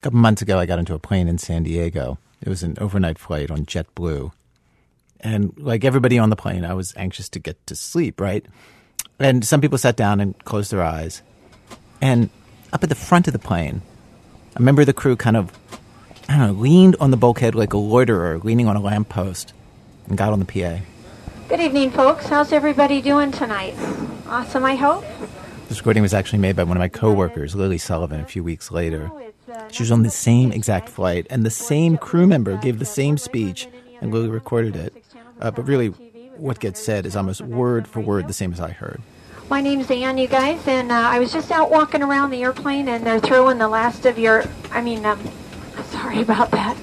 A couple months ago, I got into a plane in San Diego. It was an overnight flight on JetBlue. And like everybody on the plane, I was anxious to get to sleep, right? And some people sat down and closed their eyes. And up at the front of the plane, a member of the crew kind of, I don't know, leaned on the bulkhead like a loiterer leaning on a lamppost and got on the PA. Good evening, folks. How's everybody doing tonight? Awesome, I hope. This recording was actually made by one of my coworkers, Lily Sullivan, a few weeks later. Oh, She was on the same exact flight, and the same crew member gave the same speech, and Lily recorded it. Uh, but really, what gets said is almost word for word the same as I heard. My name's Ann, you guys, and uh, I was just out walking around the airplane, and they're throwing the last of your. I mean, um, sorry about that.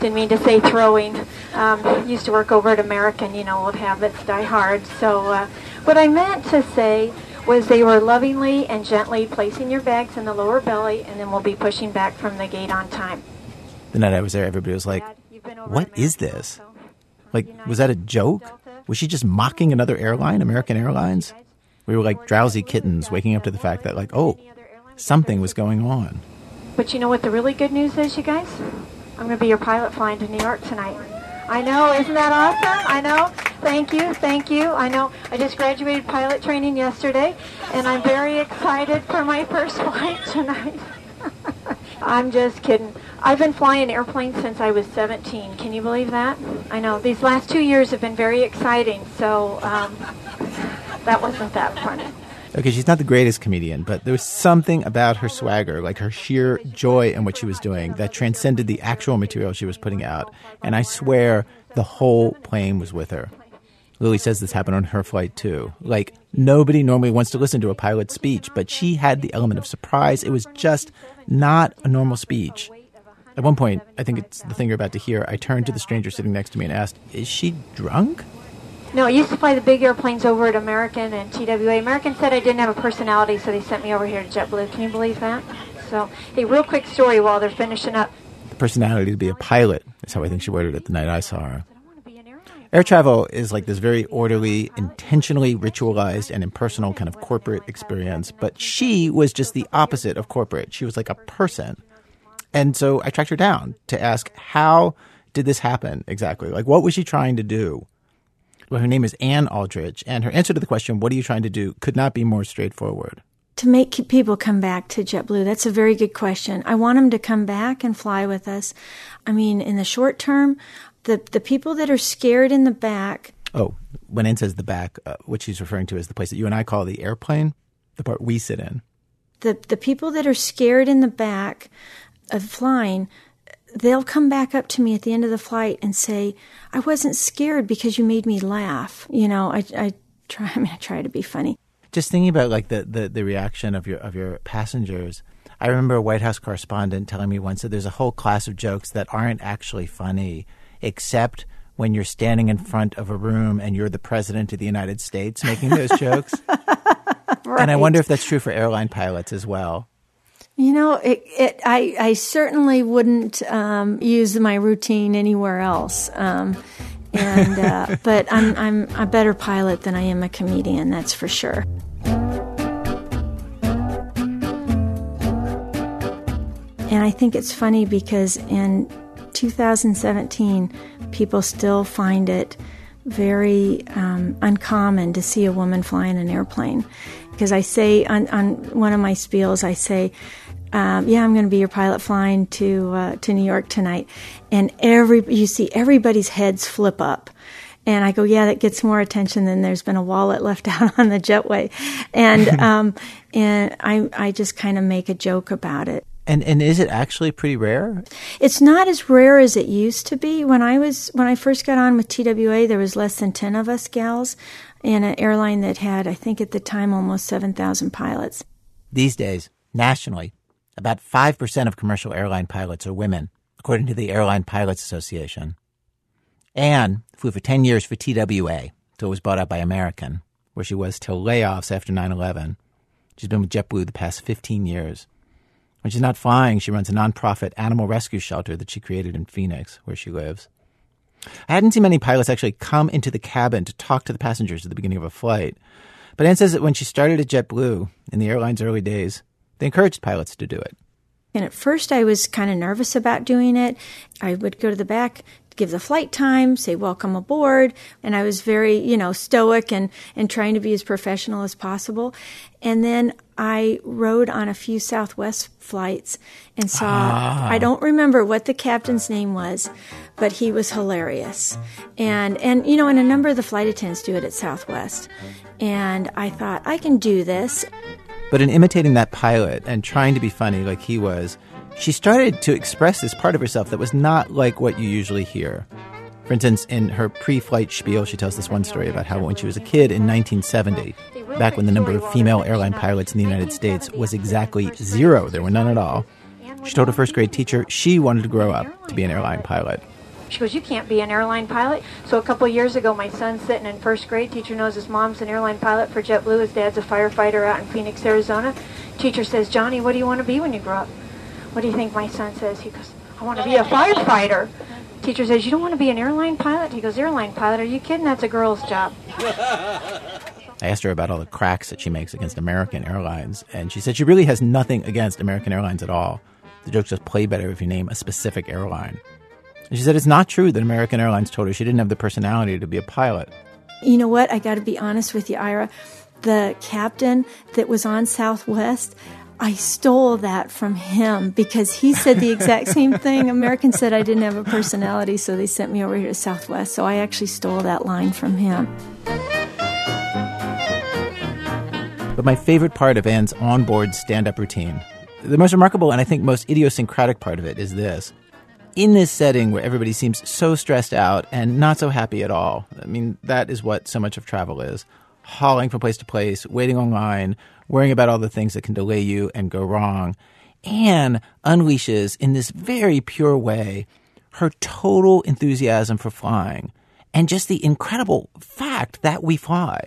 Didn't mean to say throwing. Um, used to work over at American, you know, old habits die hard. So, uh, what I meant to say was they were lovingly and gently placing your bags in the lower belly, and then we'll be pushing back from the gate on time. The night I was there, everybody was like, What is this? Like, was that a joke? Was she just mocking another airline, American Airlines? We were like drowsy kittens waking up to the fact that, like, oh, something was going on. But you know what the really good news is, you guys? I'm going to be your pilot flying to New York tonight. I know, isn't that awesome? I know. Thank you, thank you. I know I just graduated pilot training yesterday, and I'm very excited for my first flight tonight. I'm just kidding. I've been flying airplanes since I was 17. Can you believe that? I know. These last two years have been very exciting, so um, that wasn't that funny. Okay, she's not the greatest comedian, but there was something about her swagger, like her sheer joy in what she was doing, that transcended the actual material she was putting out. And I swear the whole plane was with her. Lily says this happened on her flight too. Like, nobody normally wants to listen to a pilot's speech, but she had the element of surprise. It was just not a normal speech. At one point, I think it's the thing you're about to hear, I turned to the stranger sitting next to me and asked, Is she drunk? No, I used to fly the big airplanes over at American and TWA. American said I didn't have a personality, so they sent me over here to JetBlue. Can you believe that? So, hey, real quick story while they're finishing up. The personality to be a pilot is how I think she worded it the night I saw her. Air travel is like this very orderly, intentionally ritualized, and impersonal kind of corporate experience. But she was just the opposite of corporate. She was like a person. And so I tracked her down to ask, how did this happen exactly? Like, what was she trying to do? Well, her name is Ann Aldrich, and her answer to the question, what are you trying to do, could not be more straightforward. To make people come back to JetBlue, that's a very good question. I want them to come back and fly with us. I mean, in the short term, the the people that are scared in the back. Oh, when Ann says the back, uh, what she's referring to is the place that you and I call the airplane, the part we sit in. The the people that are scared in the back of flying, they'll come back up to me at the end of the flight and say, "I wasn't scared because you made me laugh." You know, I I try. I mean, I try to be funny. Just thinking about like the the, the reaction of your of your passengers. I remember a White House correspondent telling me once that there's a whole class of jokes that aren't actually funny except when you're standing in front of a room and you're the president of the United States making those jokes. right. And I wonder if that's true for airline pilots as well. You know, it, it, I, I certainly wouldn't um, use my routine anywhere else. Um, and uh, but I'm I'm a better pilot than I am a comedian. That's for sure. And I think it's funny because in 2017, people still find it very um, uncommon to see a woman flying an airplane. Because I say on, on one of my spiels, I say, um, "Yeah, I'm going to be your pilot flying to uh, to New York tonight," and every you see everybody's heads flip up. And I go, yeah, that gets more attention than there's been a wallet left out on the jetway, and um, and I I just kind of make a joke about it. And and is it actually pretty rare? It's not as rare as it used to be. When I was when I first got on with TWA, there was less than ten of us gals in an airline that had, I think at the time, almost seven thousand pilots. These days, nationally, about five percent of commercial airline pilots are women, according to the Airline Pilots Association. Anne flew for ten years for TWA until it was bought out by American, where she was till layoffs after 9-11. She's been with JetBlue the past fifteen years. When she's not flying, she runs a nonprofit animal rescue shelter that she created in Phoenix, where she lives. I hadn't seen many pilots actually come into the cabin to talk to the passengers at the beginning of a flight. But Anne says that when she started at JetBlue in the airline's early days, they encouraged pilots to do it. And at first, I was kind of nervous about doing it. I would go to the back, give the flight time, say welcome aboard, and I was very, you know, stoic and and trying to be as professional as possible. And then I rode on a few Southwest flights and saw Ah. I don't remember what the captain's name was, but he was hilarious. And and you know, and a number of the flight attendants do it at Southwest. And I thought I can do this. But in imitating that pilot and trying to be funny like he was, she started to express this part of herself that was not like what you usually hear. For instance, in her pre flight spiel, she tells this one story about how when she was a kid in 1970, back when the number of female airline pilots in the United States was exactly zero, there were none at all, she told her first grade teacher she wanted to grow up to be an airline pilot. She goes, You can't be an airline pilot. So a couple years ago, my son's sitting in first grade. Teacher knows his mom's an airline pilot for JetBlue. His dad's a firefighter out in Phoenix, Arizona. Teacher says, Johnny, what do you want to be when you grow up? What do you think my son says? He goes, I want to be a firefighter. Teacher says, You don't want to be an airline pilot? He goes, Airline pilot? Are you kidding? That's a girl's job. I asked her about all the cracks that she makes against American Airlines, and she said she really has nothing against American Airlines at all. The jokes just play better if you name a specific airline. And she said it's not true that American Airlines told her she didn't have the personality to be a pilot. You know what? I got to be honest with you, Ira. The captain that was on Southwest, I stole that from him because he said the exact same thing. American said I didn't have a personality, so they sent me over here to Southwest. So I actually stole that line from him. But my favorite part of Anne's onboard stand up routine, the most remarkable and I think most idiosyncratic part of it is this. In this setting where everybody seems so stressed out and not so happy at all, I mean, that is what so much of travel is hauling from place to place, waiting online, worrying about all the things that can delay you and go wrong. Anne unleashes, in this very pure way, her total enthusiasm for flying and just the incredible fact that we fly.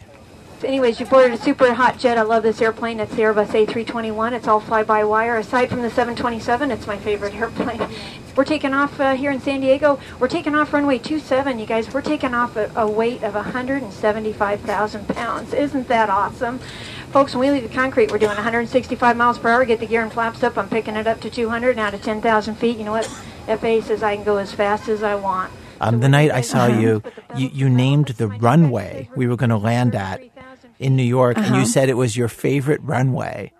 Anyways, you boarded a super hot jet. I love this airplane. It's the Airbus A321. It's all fly-by-wire. Aside from the 727, it's my favorite airplane. We're taking off uh, here in San Diego. We're taking off runway 27, you guys. We're taking off a, a weight of 175,000 pounds. Isn't that awesome? Folks, when we leave the concrete, we're doing 165 miles per hour. Get the gear and flaps up. I'm picking it up to 200 now to 10,000 feet. You know what? FAA says I can go as fast as I want. Um, the night I saw you, you, you named the runway we were going to land at in New York, and you said it was your favorite runway.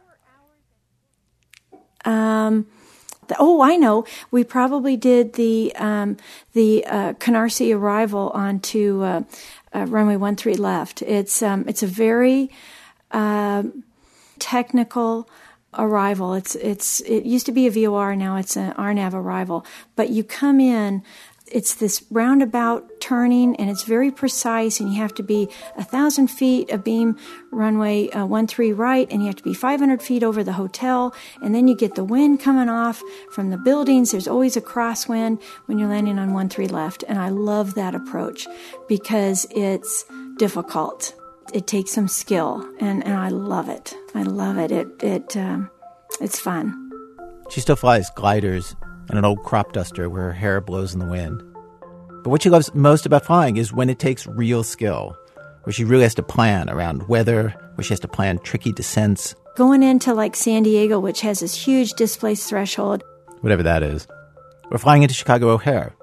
Um, the, oh, I know. We probably did the um, the uh, Canarsie arrival onto uh, uh, runway one three left. It's um, it's a very uh, technical arrival. It's it's it used to be a VOR, now it's an RNAV arrival. But you come in. It's this roundabout turning, and it's very precise. And you have to be a thousand feet of beam runway uh, one three right, and you have to be 500 feet over the hotel. And then you get the wind coming off from the buildings. There's always a crosswind when you're landing on one three left, and I love that approach because it's difficult. It takes some skill, and, and I love it. I love it. It it um, it's fun. She still flies gliders and an old crop duster where her hair blows in the wind. But what she loves most about flying is when it takes real skill, where she really has to plan around weather, where she has to plan tricky descents, Going into like San Diego, which has this huge displaced threshold, whatever that is. Or flying into Chicago O'Hare,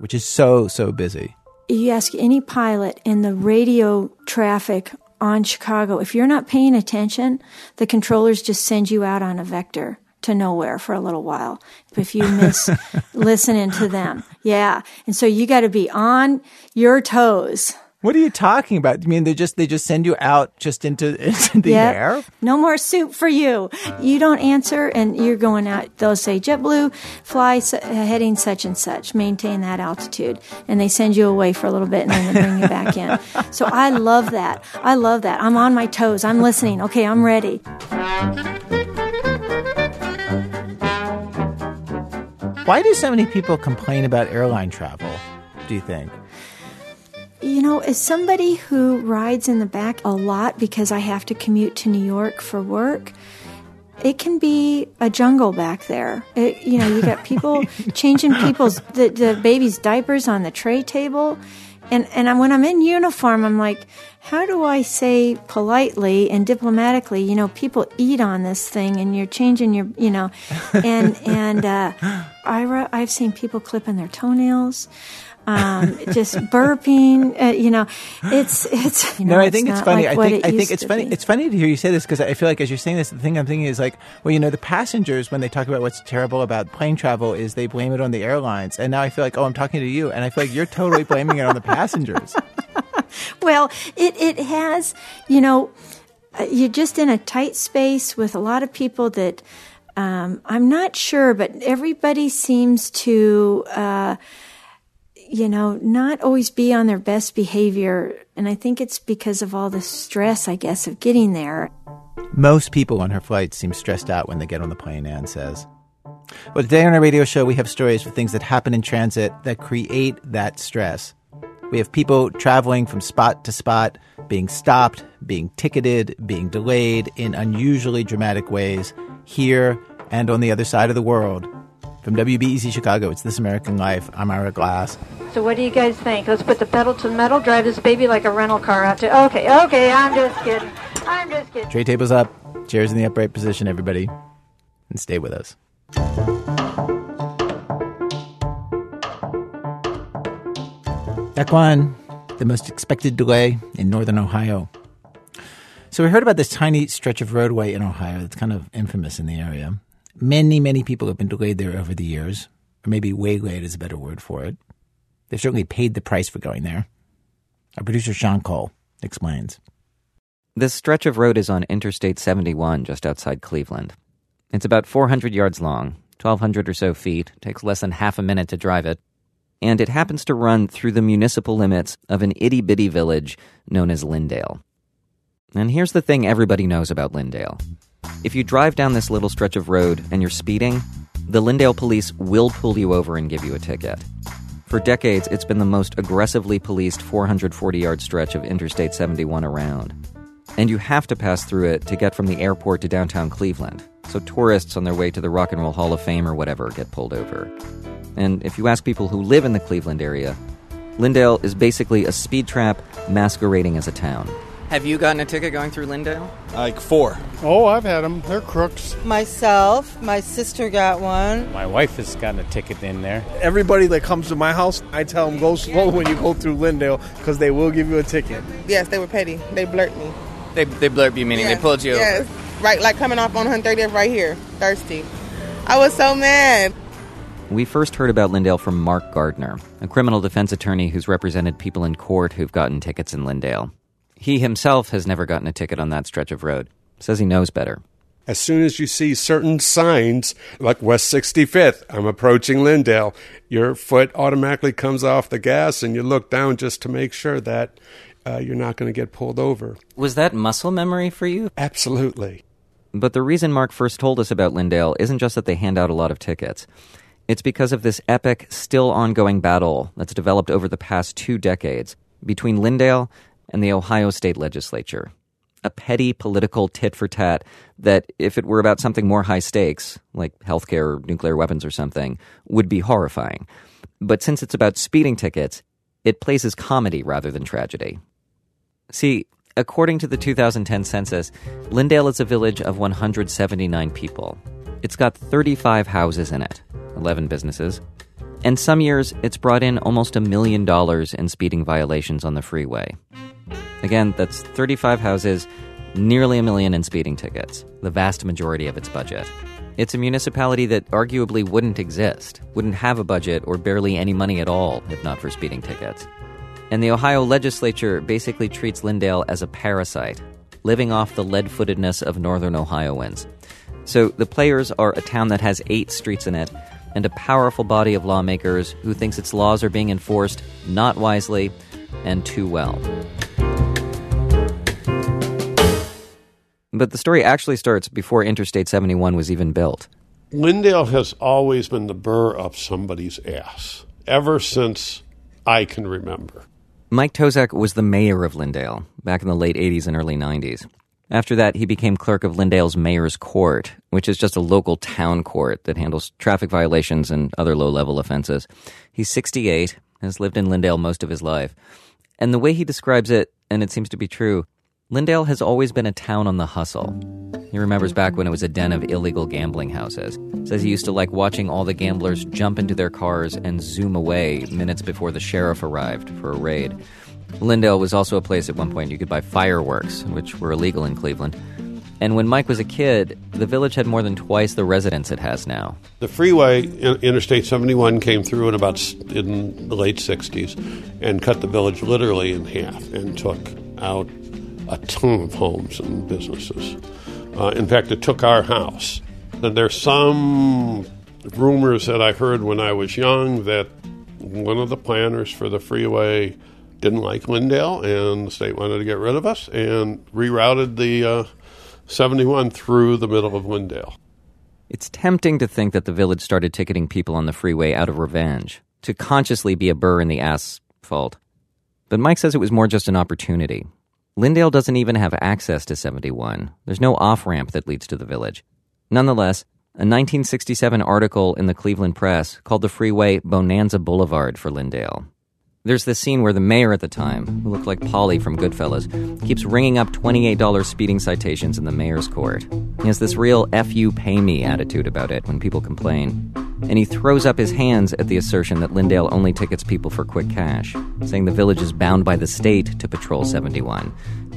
which is so, so busy. you ask any pilot in the radio traffic on Chicago, if you're not paying attention, the controllers just send you out on a vector to nowhere for a little while if you miss listening to them. Yeah. And so you got to be on your toes. What are you talking about? You mean they just they just send you out just into, into the Yep. air? No more soup for you. You don't answer, and you're going out. They'll say JetBlue, fly su- heading such and such, maintain that altitude, and they send you away for a little bit, and then they bring you back in. So I love that. I love that. I'm on my toes. I'm listening. Okay, I'm ready. Why do so many people complain about airline travel, do you think? You know, as somebody who rides in the back a lot because I have to commute to New York for work, it can be a jungle back there. It, you know, you got people changing people's the, the baby's diapers on the tray table, and and when I'm in uniform, I'm like, how do I say politely and diplomatically, you know, people eat on this thing and you're changing your, you know, and, and, uh, Ira, I've seen people clipping their toenails um, just burping. Uh, you know, it's it's. You know, no, I think it's, it's funny. Like I think I think it's funny. Be. It's funny to hear you say this because I feel like as you're saying this, the thing I'm thinking is like, well, you know, the passengers when they talk about what's terrible about plane travel is they blame it on the airlines, and now I feel like, oh, I'm talking to you, and I feel like you're totally blaming it on the passengers. well, it it has, you know, uh, you're just in a tight space with a lot of people that. Um, I'm not sure, but everybody seems to uh, you know, not always be on their best behavior. And I think it's because of all the stress, I guess, of getting there. Most people on her flight seem stressed out when they get on the plane, Anne says. Well, today on our radio show, we have stories for things that happen in transit that create that stress. We have people traveling from spot to spot, being stopped, being ticketed, being delayed in unusually dramatic ways here and on the other side of the world. From WBEZ Chicago, it's This American Life. I'm Ira Glass. So what do you guys think? Let's put the pedal to the metal, drive this baby like a rental car out to. Okay, okay, I'm just kidding. I'm just kidding. Tray tables up, chairs in the upright position, everybody, and stay with us. One, the most expected delay in northern Ohio. So we heard about this tiny stretch of roadway in Ohio that's kind of infamous in the area. Many, many people have been delayed there over the years, or maybe waylaid is a better word for it. They've certainly paid the price for going there. Our producer Sean Cole explains. This stretch of road is on Interstate 71 just outside Cleveland. It's about 400 yards long, 1,200 or so feet, takes less than half a minute to drive it, and it happens to run through the municipal limits of an itty bitty village known as Linndale. And here's the thing everybody knows about Linndale if you drive down this little stretch of road and you're speeding, the Linndale police will pull you over and give you a ticket. For decades, it's been the most aggressively policed 440 yard stretch of Interstate 71 around. And you have to pass through it to get from the airport to downtown Cleveland. So tourists on their way to the Rock and Roll Hall of Fame or whatever get pulled over. And if you ask people who live in the Cleveland area, Linndale is basically a speed trap masquerading as a town. Have you gotten a ticket going through Linndale? Like four. Oh, I've had them. They're crooks. Myself, my sister got one. My wife has gotten a ticket in there. Everybody that comes to my house, I tell them go slow when you go through Linndale because they will give you a ticket. Yes, they were petty. They blurt me. They, they blurt you, meaning yes. they pulled you yes. over? Yes, right, like coming off on 130th right here, thirsty. I was so mad. We first heard about Linndale from Mark Gardner, a criminal defense attorney who's represented people in court who've gotten tickets in Linndale. He himself has never gotten a ticket on that stretch of road. Says he knows better. As soon as you see certain signs, like West 65th, I'm approaching Linndale, your foot automatically comes off the gas and you look down just to make sure that uh, you're not going to get pulled over. Was that muscle memory for you? Absolutely. But the reason Mark first told us about Linndale isn't just that they hand out a lot of tickets. It's because of this epic, still ongoing battle that's developed over the past two decades between Linndale and the Ohio State Legislature. A petty political tit for tat that, if it were about something more high stakes, like healthcare or nuclear weapons or something, would be horrifying. But since it's about speeding tickets, it plays as comedy rather than tragedy. See, according to the 2010 census, Linndale is a village of 179 people. It's got 35 houses in it, 11 businesses, and some years it's brought in almost a million dollars in speeding violations on the freeway. Again, that's 35 houses, nearly a million in speeding tickets, the vast majority of its budget. It's a municipality that arguably wouldn't exist, wouldn't have a budget or barely any money at all if not for speeding tickets. And the Ohio legislature basically treats Linndale as a parasite, living off the lead footedness of northern Ohioans. So the players are a town that has eight streets in it, and a powerful body of lawmakers who thinks its laws are being enforced not wisely and too well. But the story actually starts before Interstate 71 was even built. Linndale has always been the burr up somebody's ass, ever since I can remember. Mike Tozak was the mayor of Linndale back in the late 80s and early 90s. After that, he became clerk of Linndale's Mayor's Court, which is just a local town court that handles traffic violations and other low level offenses. He's 68, has lived in Linndale most of his life. And the way he describes it, and it seems to be true, Linndale has always been a town on the hustle. He remembers back when it was a den of illegal gambling houses. Says he used to like watching all the gamblers jump into their cars and zoom away minutes before the sheriff arrived for a raid. Linndale was also a place at one point you could buy fireworks, which were illegal in Cleveland. And when Mike was a kid, the village had more than twice the residents it has now. The freeway, Interstate 71, came through in about in the late 60s and cut the village literally in half and took out a ton of homes and businesses. Uh, in fact, it took our house. And there's some rumors that I heard when I was young that one of the planners for the freeway didn't like Linndale, and the state wanted to get rid of us and rerouted the uh, 71 through the middle of Linndale. It's tempting to think that the village started ticketing people on the freeway out of revenge, to consciously be a burr in the asphalt. But Mike says it was more just an opportunity. Linndale doesn't even have access to 71. There's no off ramp that leads to the village. Nonetheless, a 1967 article in the Cleveland Press called the freeway Bonanza Boulevard for Linndale. There's this scene where the mayor at the time, who looked like Paulie from Goodfellas, keeps ringing up $28 speeding citations in the mayor's court. He has this real F you pay me attitude about it when people complain. And he throws up his hands at the assertion that Linndale only tickets people for quick cash, saying the village is bound by the state to patrol 71,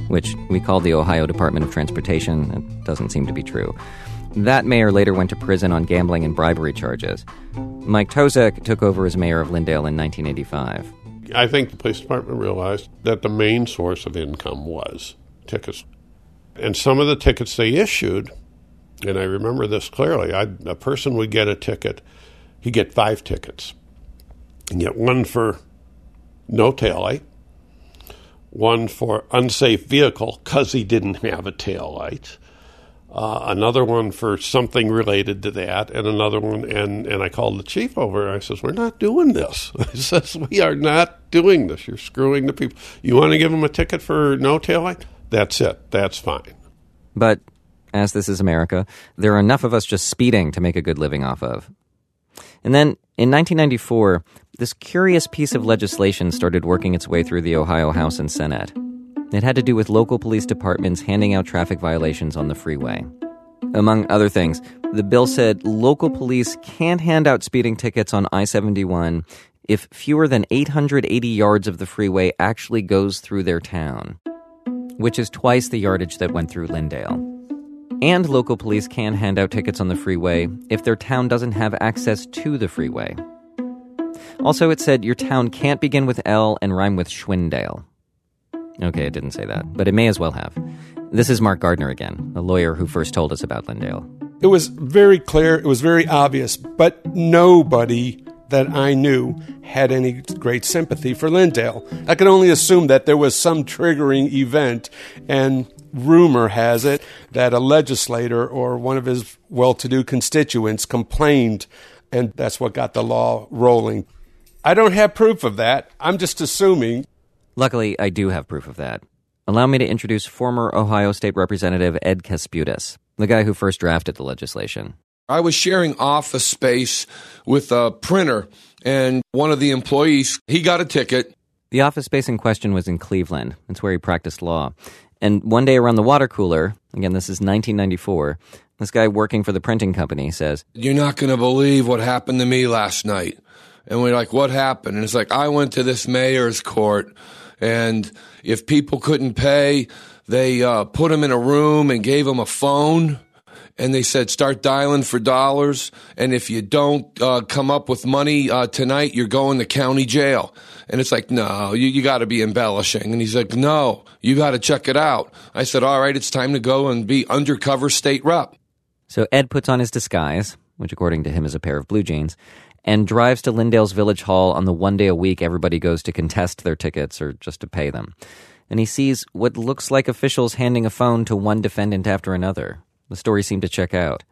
which we call the Ohio Department of Transportation. It doesn't seem to be true. That mayor later went to prison on gambling and bribery charges. Mike Tozek took over as mayor of Linndale in 1985. I think the police department realized that the main source of income was tickets. And some of the tickets they issued, and I remember this clearly, a person would get a ticket, he'd get five tickets. And get one for no taillight, one for unsafe vehicle because he didn't have a tail light, uh, another one for something related to that, and another one. And, and I called the chief over. And I says, "We're not doing this." I says, "We are not doing this. You're screwing the people. You want to give them a ticket for no taillight? That's it. That's fine." But as this is America, there are enough of us just speeding to make a good living off of. And then in 1994, this curious piece of legislation started working its way through the Ohio House and Senate. It had to do with local police departments handing out traffic violations on the freeway. Among other things, the bill said local police can't hand out speeding tickets on I 71 if fewer than 880 yards of the freeway actually goes through their town, which is twice the yardage that went through Linndale. And local police can hand out tickets on the freeway if their town doesn't have access to the freeway. Also, it said your town can't begin with L and rhyme with Schwindale. Okay, it didn't say that, but it may as well have. This is Mark Gardner again, a lawyer who first told us about Linndale. It was very clear, it was very obvious, but nobody that I knew had any great sympathy for Linndale. I could only assume that there was some triggering event, and rumor has it that a legislator or one of his well to do constituents complained, and that's what got the law rolling. I don't have proof of that. I'm just assuming. Luckily, I do have proof of that. Allow me to introduce former Ohio State Representative Ed Kasputis, the guy who first drafted the legislation. I was sharing office space with a printer, and one of the employees, he got a ticket. The office space in question was in Cleveland. It's where he practiced law. And one day around the water cooler, again, this is 1994, this guy working for the printing company says, You're not going to believe what happened to me last night. And we're like, What happened? And it's like, I went to this mayor's court and if people couldn't pay, they uh, put them in a room and gave them a phone. And they said, start dialing for dollars. And if you don't uh, come up with money uh, tonight, you're going to county jail. And it's like, no, you, you got to be embellishing. And he's like, no, you got to check it out. I said, all right, it's time to go and be undercover state rep. So Ed puts on his disguise, which according to him is a pair of blue jeans, and drives to Linndale's Village Hall on the one day a week everybody goes to contest their tickets or just to pay them. And he sees what looks like officials handing a phone to one defendant after another. The story seemed to check out,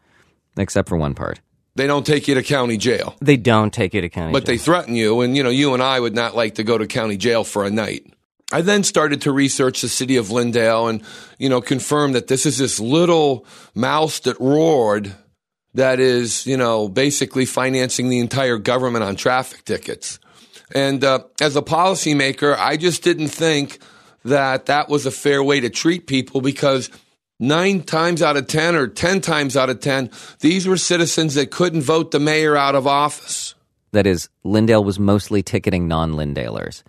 except for one part. They don't take you to county jail. They don't take you to county But jail. they threaten you, and you know, you and I would not like to go to county jail for a night. I then started to research the city of Linndale and, you know, confirm that this is this little mouse that roared that is, you know, basically financing the entire government on traffic tickets. And uh, as a policymaker, I just didn't think that that was a fair way to treat people because nine times out of 10 or 10 times out of 10, these were citizens that couldn't vote the mayor out of office. That is, Linndale was mostly ticketing non Linndalers.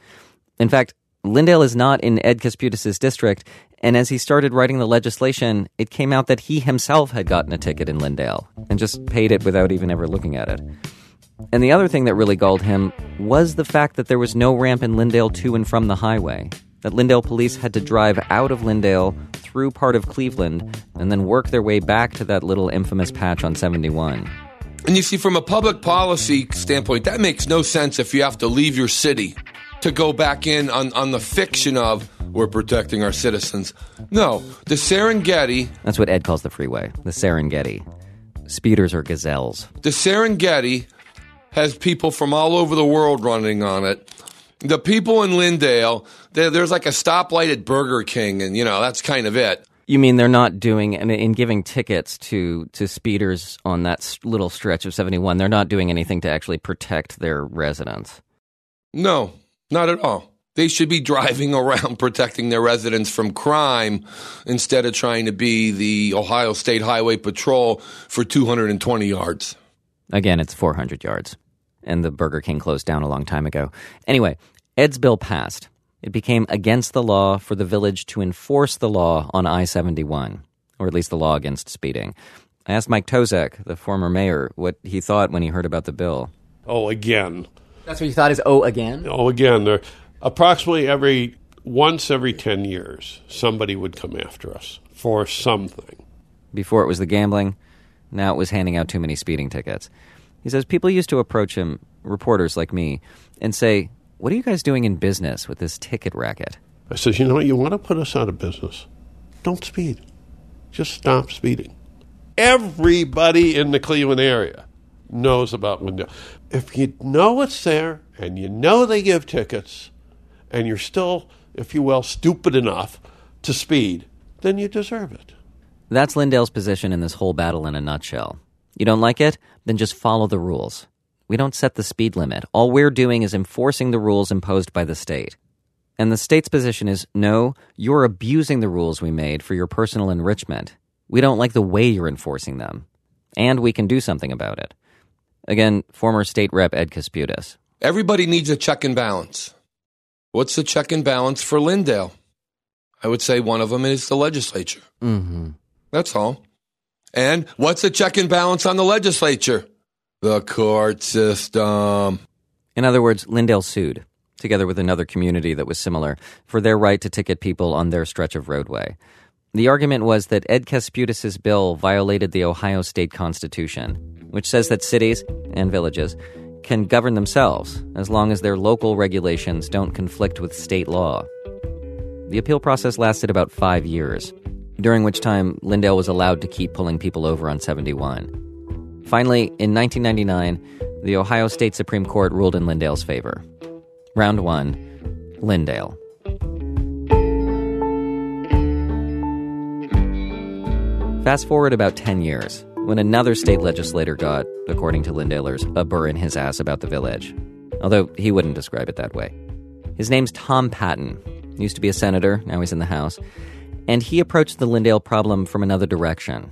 In fact, Linndale is not in Ed Kasputis' district, and as he started writing the legislation, it came out that he himself had gotten a ticket in Linndale and just paid it without even ever looking at it. And the other thing that really galled him was the fact that there was no ramp in Linndale to and from the highway. That Linndale police had to drive out of Linndale through part of Cleveland and then work their way back to that little infamous patch on 71. And you see, from a public policy standpoint, that makes no sense if you have to leave your city to go back in on, on the fiction of we're protecting our citizens. No, the Serengeti. That's what Ed calls the freeway, the Serengeti. Speeders are gazelles. The Serengeti has people from all over the world running on it. The people in Linndale, there's like a stoplight at Burger King, and you know that's kind of it. You mean they're not doing and in giving tickets to to speeders on that little stretch of 71? They're not doing anything to actually protect their residents. No, not at all. They should be driving around protecting their residents from crime instead of trying to be the Ohio State Highway Patrol for 220 yards. Again, it's 400 yards. And the Burger King closed down a long time ago. Anyway, Ed's bill passed. It became against the law for the village to enforce the law on I 71, or at least the law against speeding. I asked Mike Tozek, the former mayor, what he thought when he heard about the bill. Oh, again. That's what you thought is oh again? Oh, again. There, approximately every once every 10 years, somebody would come after us for something. Before it was the gambling, now it was handing out too many speeding tickets. He says people used to approach him, reporters like me, and say, What are you guys doing in business with this ticket racket? I says, You know what? You want to put us out of business? Don't speed. Just stop speeding. Everybody in the Cleveland area knows about Linndale. If you know it's there and you know they give tickets and you're still, if you will, stupid enough to speed, then you deserve it. That's Linndale's position in this whole battle in a nutshell. You don't like it? Then just follow the rules. We don't set the speed limit. All we're doing is enforcing the rules imposed by the state. And the state's position is no, you're abusing the rules we made for your personal enrichment. We don't like the way you're enforcing them. And we can do something about it. Again, former state rep Ed Kasputis. Everybody needs a check and balance. What's the check and balance for Linndale? I would say one of them is the legislature. Mm-hmm. That's all. And what's the check and balance on the legislature? The court system. In other words, Linndale sued, together with another community that was similar, for their right to ticket people on their stretch of roadway. The argument was that Ed Kasputis' bill violated the Ohio state constitution, which says that cities and villages can govern themselves as long as their local regulations don't conflict with state law. The appeal process lasted about five years during which time Linndale was allowed to keep pulling people over on 71. Finally, in 1999, the Ohio State Supreme Court ruled in Linndale's favor. Round one Linndale. Fast forward about 10 years, when another state legislator got, according to Linndalers, a burr in his ass about the village. Although he wouldn't describe it that way. His name's Tom Patton. He used to be a senator, now he's in the House and he approached the Linndale problem from another direction.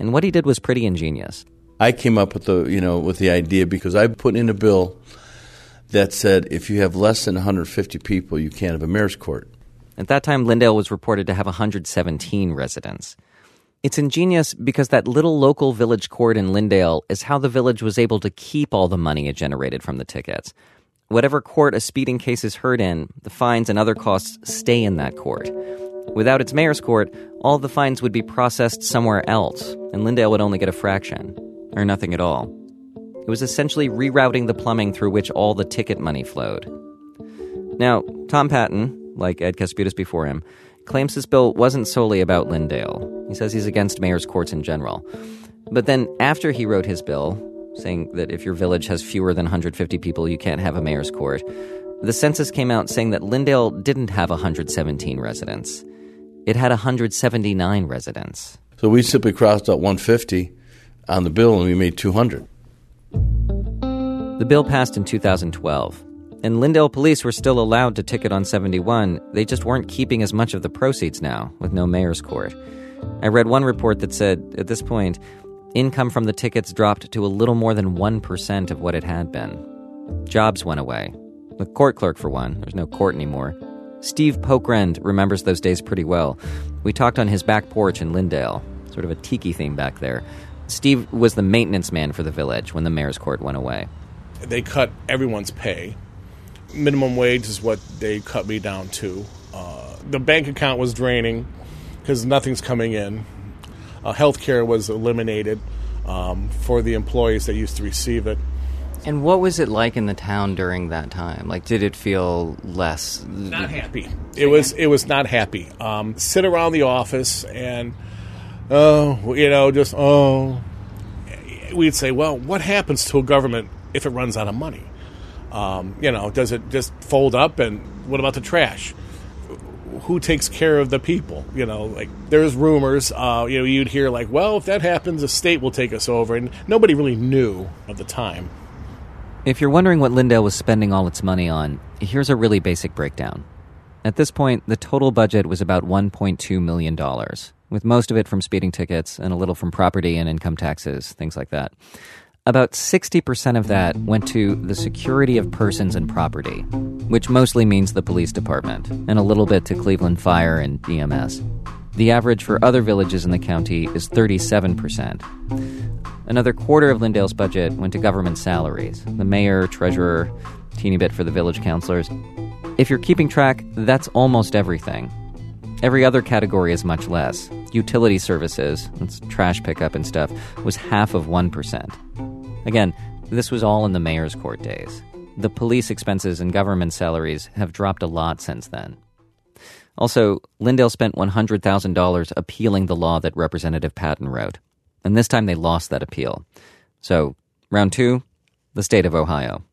And what he did was pretty ingenious. I came up with the, you know, with the idea because I put in a bill that said if you have less than 150 people, you can't have a mayor's court. At that time, Linndale was reported to have 117 residents. It's ingenious because that little local village court in Linndale is how the village was able to keep all the money it generated from the tickets. Whatever court a speeding case is heard in, the fines and other costs stay in that court. Without its mayor's court, all the fines would be processed somewhere else, and Linndale would only get a fraction, or nothing at all. It was essentially rerouting the plumbing through which all the ticket money flowed. Now, Tom Patton, like Ed Kasputis before him, claims this bill wasn't solely about Linndale. He says he's against mayor's courts in general. But then, after he wrote his bill, saying that if your village has fewer than 150 people, you can't have a mayor's court, the census came out saying that Linndale didn't have 117 residents. It had 179 residents. So we simply crossed out 150 on the bill and we made 200. The bill passed in 2012. And Linndale police were still allowed to ticket on 71, they just weren't keeping as much of the proceeds now, with no mayor's court. I read one report that said, at this point, income from the tickets dropped to a little more than 1% of what it had been. Jobs went away. The court clerk, for one, there's no court anymore. Steve Pokrend remembers those days pretty well. We talked on his back porch in Linndale, sort of a tiki theme back there. Steve was the maintenance man for the village when the mayor's court went away. They cut everyone's pay. Minimum wage is what they cut me down to. Uh, the bank account was draining because nothing's coming in. Uh, Health care was eliminated um, for the employees that used to receive it. And what was it like in the town during that time? Like, did it feel less? Not happy. It was. It was not happy. Um, sit around the office and, oh, you know, just oh. We'd say, well, what happens to a government if it runs out of money? Um, you know, does it just fold up? And what about the trash? Who takes care of the people? You know, like there's rumors. Uh, you know, you'd hear like, well, if that happens, the state will take us over, and nobody really knew at the time. If you're wondering what Linndale was spending all its money on, here's a really basic breakdown. At this point, the total budget was about $1.2 million, with most of it from speeding tickets and a little from property and income taxes, things like that. About 60% of that went to the security of persons and property, which mostly means the police department, and a little bit to Cleveland Fire and EMS. The average for other villages in the county is 37%. Another quarter of Linndale's budget went to government salaries the mayor, treasurer, teeny bit for the village councilors. If you're keeping track, that's almost everything. Every other category is much less. Utility services, that's trash pickup and stuff, was half of 1%. Again, this was all in the mayor's court days. The police expenses and government salaries have dropped a lot since then. Also, Linndale spent $100,000 appealing the law that Representative Patton wrote. And this time they lost that appeal. So, round two, the state of Ohio.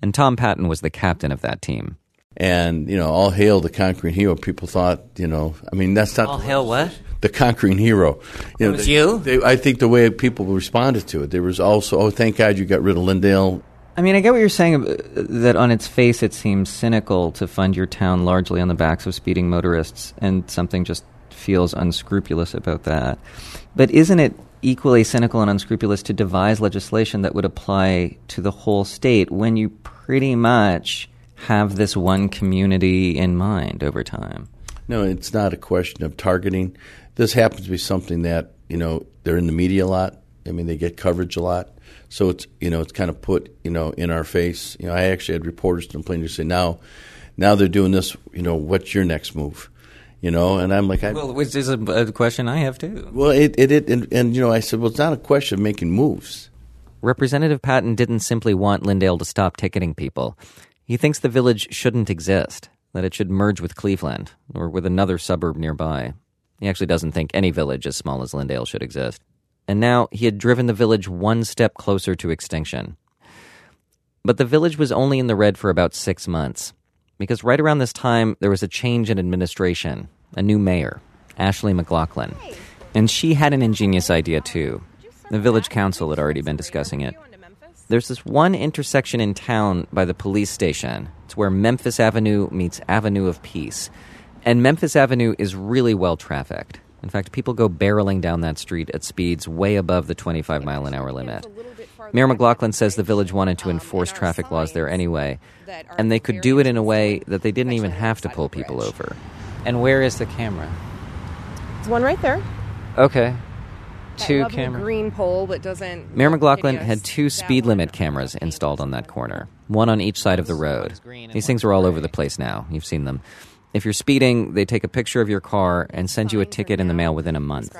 And Tom Patton was the captain of that team. And, you know, all hail the conquering hero. People thought, you know, I mean, that's not. All hail what? The conquering hero. You know, it was you? They, I think the way people responded to it, there was also, oh, thank God you got rid of Linndale. I mean, I get what you're saying uh, that on its face it seems cynical to fund your town largely on the backs of speeding motorists, and something just feels unscrupulous about that. But isn't it equally cynical and unscrupulous to devise legislation that would apply to the whole state when you pretty much have this one community in mind over time? No, it's not a question of targeting. This happens to be something that, you know, they're in the media a lot. I mean, they get coverage a lot. So it's, you know, it's kind of put, you know, in our face. You know, I actually had reporters complaining to say, now, now they're doing this, you know, what's your next move? You know, and I'm like, I, well, which is a, a, question I have too. Well, it, it, it and, and, you know, I said, well, it's not a question of making moves. Representative Patton didn't simply want Linndale to stop ticketing people. He thinks the village shouldn't exist, that it should merge with Cleveland or with another suburb nearby. He actually doesn't think any village as small as Linndale should exist. And now he had driven the village one step closer to extinction. But the village was only in the red for about six months, because right around this time there was a change in administration, a new mayor, Ashley McLaughlin. And she had an ingenious idea too. The village council had already been discussing it. There's this one intersection in town by the police station. It's where Memphis Avenue meets Avenue of Peace. And Memphis Avenue is really well trafficked. In fact, people go barreling down that street at speeds way above the 25 mile an hour limit. Mayor McLaughlin says the village wanted to enforce traffic laws there anyway, and they could do it in a way that they didn't even have to pull people over. And where is the camera? There's one right there. Okay. Two cameras. green pole, but doesn't. Mayor McLaughlin had two speed limit cameras installed on that corner, one on each side of the road. These things are all over the place now. You've seen them. If you're speeding, they take a picture of your car and send you a ticket in the mail within a month.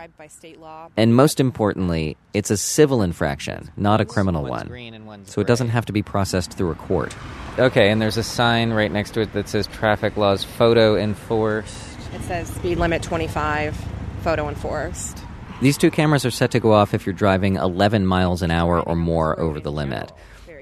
And most importantly, it's a civil infraction, not a criminal one. So it doesn't have to be processed through a court. Okay, and there's a sign right next to it that says traffic laws photo enforced. It says speed limit 25, photo enforced. These two cameras are set to go off if you're driving 11 miles an hour or more over the limit.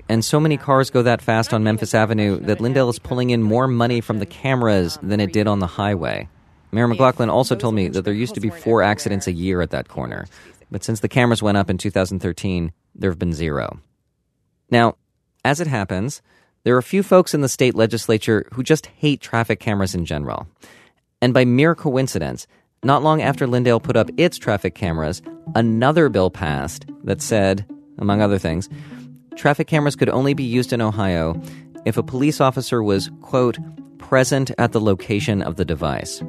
And so many cars go that fast on Memphis Avenue that Linndale is pulling in more money from the cameras than it did on the highway. Mayor McLaughlin also told me that there used to be four accidents a year at that corner. But since the cameras went up in 2013, there have been zero. Now, as it happens, There are a few folks in the state legislature who just hate traffic cameras in general. And by mere coincidence, not long after Linndale put up its traffic cameras, another bill passed that said, among other things, traffic cameras could only be used in Ohio if a police officer was, quote, present at the location of the device.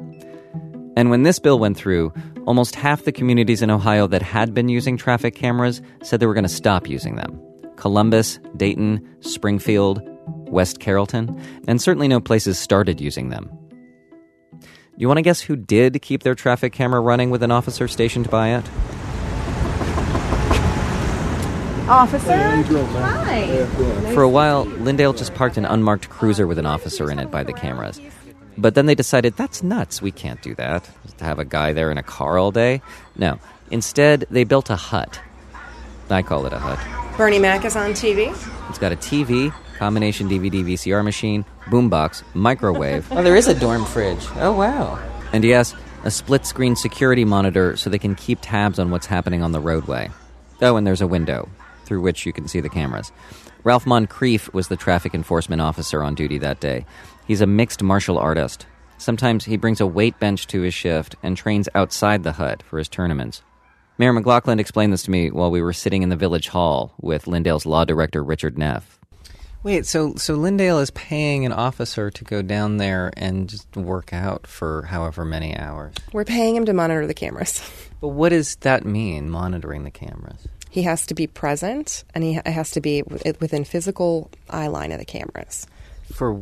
And when this bill went through, almost half the communities in Ohio that had been using traffic cameras said they were going to stop using them. Columbus, Dayton, Springfield, West Carrollton, and certainly no places started using them. You want to guess who did keep their traffic camera running with an officer stationed by it? Officer? Hi. For a while, Linndale just parked an unmarked cruiser with an officer in it by the cameras. But then they decided that's nuts. We can't do that. To have a guy there in a car all day. No. Instead, they built a hut. I call it a hut. Bernie Mac is on TV. It's got a TV, combination DVD VCR machine, boombox, microwave. oh, there is a dorm fridge. Oh, wow. And yes, a split screen security monitor so they can keep tabs on what's happening on the roadway. Oh, and there's a window through which you can see the cameras. Ralph Moncrief was the traffic enforcement officer on duty that day. He's a mixed martial artist. Sometimes he brings a weight bench to his shift and trains outside the hut for his tournaments. Mayor McLaughlin explained this to me while we were sitting in the village hall with Linndale's law director, Richard Neff. Wait, so so Linndale is paying an officer to go down there and just work out for however many hours. We're paying him to monitor the cameras. But what does that mean, monitoring the cameras? He has to be present and he has to be within physical eye line of the cameras. For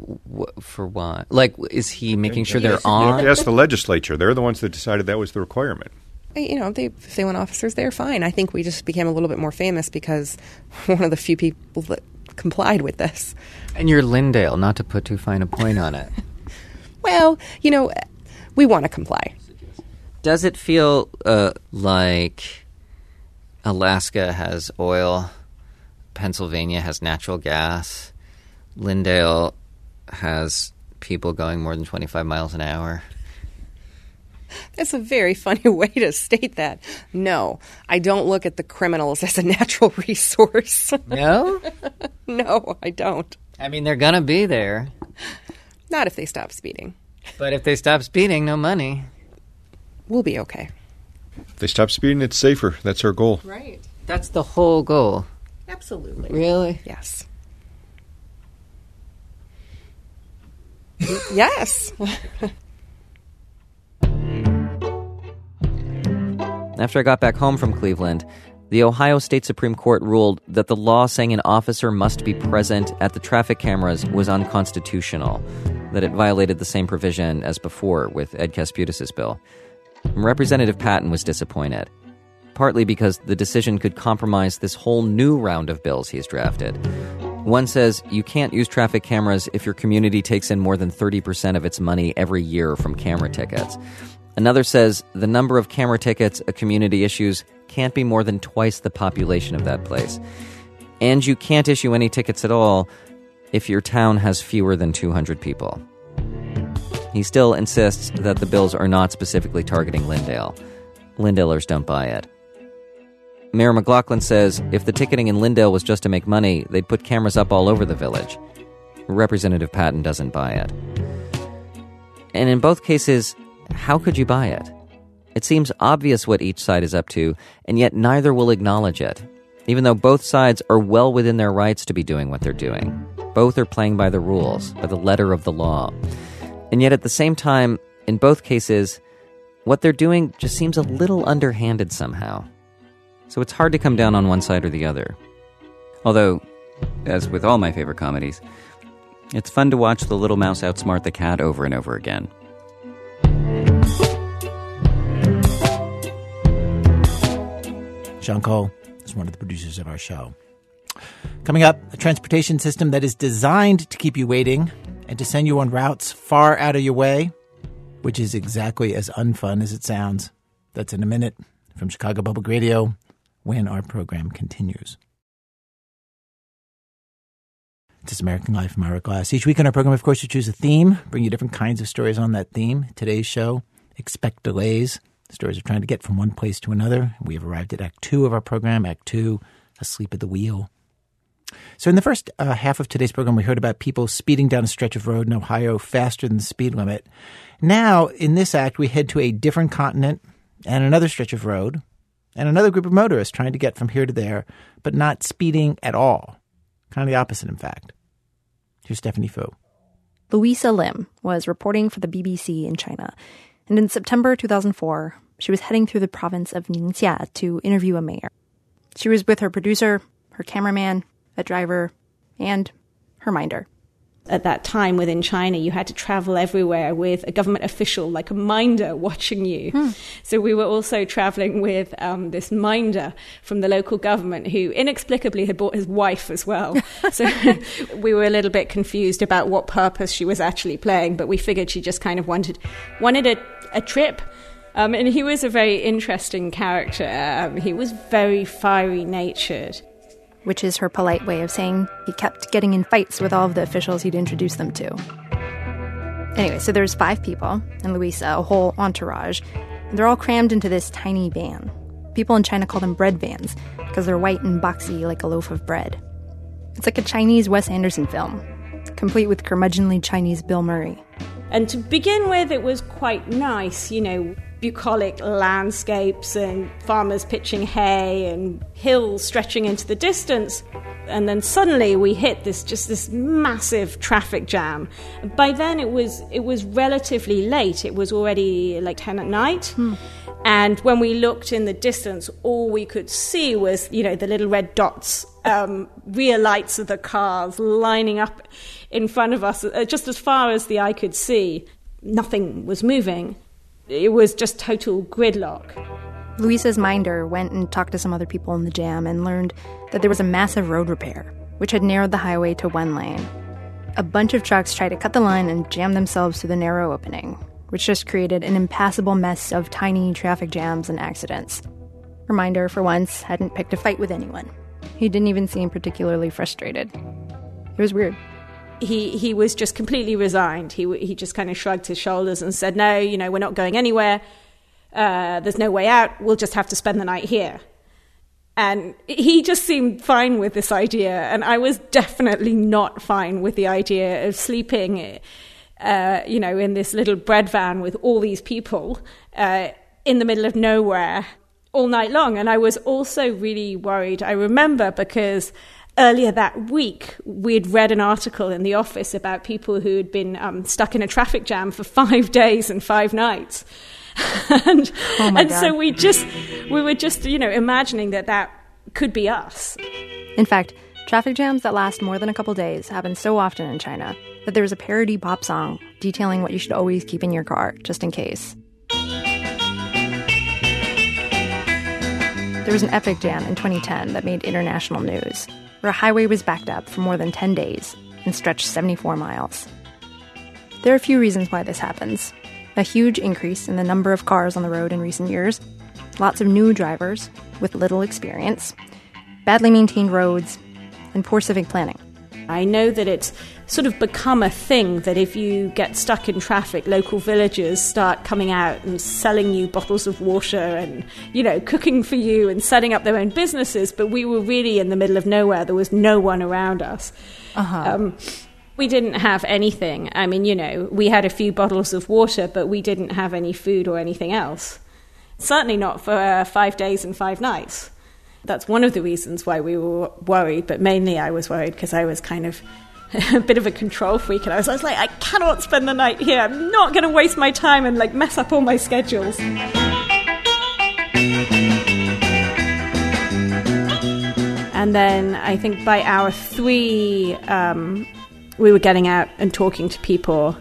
for what? Like, is he making sure they're on? You have to ask the legislature. They're the ones that decided that was the requirement. You know, they, if they want officers there, fine. I think we just became a little bit more famous because one of the few people that complied with this. And you're Linndale, not to put too fine a point on it. well, you know, we want to comply. Does it feel uh, like Alaska has oil. Pennsylvania has natural gas. Linndale has people going more than 25 miles an hour. That's a very funny way to state that. No, I don't look at the criminals as a natural resource. No? no, I don't. I mean, they're going to be there. Not if they stop speeding. But if they stop speeding, no money. We'll be okay. If they stop speeding, it's safer. That's our goal. Right. That's the whole goal. Absolutely. Really? Yes. yes. After I got back home from Cleveland, the Ohio State Supreme Court ruled that the law saying an officer must be present at the traffic cameras was unconstitutional, that it violated the same provision as before with Ed Kasputis' bill. Representative Patton was disappointed, partly because the decision could compromise this whole new round of bills he's drafted. One says you can't use traffic cameras if your community takes in more than 30% of its money every year from camera tickets. Another says the number of camera tickets a community issues can't be more than twice the population of that place. And you can't issue any tickets at all if your town has fewer than 200 people. He still insists that the bills are not specifically targeting Linndale. Linndalers don't buy it. Mayor McLaughlin says if the ticketing in Linndale was just to make money, they'd put cameras up all over the village. Representative Patton doesn't buy it. And in both cases, how could you buy it? It seems obvious what each side is up to, and yet neither will acknowledge it, even though both sides are well within their rights to be doing what they're doing. Both are playing by the rules, by the letter of the law. And yet at the same time, in both cases, what they're doing just seems a little underhanded somehow. So it's hard to come down on one side or the other. Although, as with all my favorite comedies, it's fun to watch the little mouse outsmart the cat over and over again. Sean Cole is one of the producers of our show. Coming up, a transportation system that is designed to keep you waiting and to send you on routes far out of your way, which is exactly as unfun as it sounds. That's in a minute from Chicago Public Radio when our program continues. This is American Life. I'm Glass. Each week on our program, of course, we choose a theme, bring you different kinds of stories on that theme. Today's show, Expect Delays. Stories are trying to get from one place to another. We have arrived at Act Two of our program, Act Two, Asleep at the Wheel. So, in the first uh, half of today's program, we heard about people speeding down a stretch of road in Ohio faster than the speed limit. Now, in this act, we head to a different continent and another stretch of road and another group of motorists trying to get from here to there, but not speeding at all. Kind of the opposite, in fact. Here's Stephanie Foo. Louisa Lim was reporting for the BBC in China, and in September 2004, she was heading through the province of Ningxia to interview a mayor. She was with her producer, her cameraman, a driver, and her minder at that time within China, you had to travel everywhere with a government official, like a minder, watching you. Hmm. So we were also traveling with um, this minder from the local government who inexplicably had brought his wife as well. so we were a little bit confused about what purpose she was actually playing, but we figured she just kind of wanted wanted a, a trip. Um, and he was a very interesting character. Um, he was very fiery natured which is her polite way of saying he kept getting in fights with all of the officials he'd introduced them to. Anyway, so there's five people and Louisa, a whole entourage, and they're all crammed into this tiny van. People in China call them bread vans because they're white and boxy like a loaf of bread. It's like a Chinese Wes Anderson film, complete with curmudgeonly Chinese Bill Murray. And to begin with, it was quite nice, you know, bucolic landscapes and farmers pitching hay and hills stretching into the distance. And then suddenly we hit this just this massive traffic jam. By then it was it was relatively late. It was already like ten at night. Hmm. And when we looked in the distance, all we could see was, you know, the little red dots, um, rear lights of the cars lining up in front of us, uh, just as far as the eye could see. Nothing was moving it was just total gridlock. Louisa's minder went and talked to some other people in the jam and learned that there was a massive road repair, which had narrowed the highway to one lane. A bunch of trucks tried to cut the line and jam themselves through the narrow opening, which just created an impassable mess of tiny traffic jams and accidents. Reminder, for once, hadn't picked a fight with anyone. He didn't even seem particularly frustrated. It was weird he he was just completely resigned. He he just kind of shrugged his shoulders and said, "No, you know, we're not going anywhere. Uh, there's no way out. We'll just have to spend the night here." And he just seemed fine with this idea, and I was definitely not fine with the idea of sleeping, uh, you know, in this little bread van with all these people uh, in the middle of nowhere all night long. And I was also really worried. I remember because earlier that week, we'd read an article in the office about people who had been um, stuck in a traffic jam for five days and five nights. and, oh and so we just, we were just, you know, imagining that that could be us. In fact, traffic jams that last more than a couple days happen so often in China that there's a parody pop song detailing what you should always keep in your car, just in case. There was an epic jam in 2010 that made international news a highway was backed up for more than 10 days and stretched 74 miles. There are a few reasons why this happens a huge increase in the number of cars on the road in recent years, lots of new drivers with little experience, badly maintained roads, and poor civic planning. I know that it's sort of become a thing that if you get stuck in traffic, local villagers start coming out and selling you bottles of water and, you know, cooking for you and setting up their own businesses. But we were really in the middle of nowhere. There was no one around us. Uh-huh. Um, we didn't have anything. I mean, you know, we had a few bottles of water, but we didn't have any food or anything else. Certainly not for uh, five days and five nights that's one of the reasons why we were worried, but mainly I was worried because I was kind of a bit of a control freak and I was, I was like, I cannot spend the night here. I'm not going to waste my time and like mess up all my schedules. And then I think by hour three, um, we were getting out and talking to people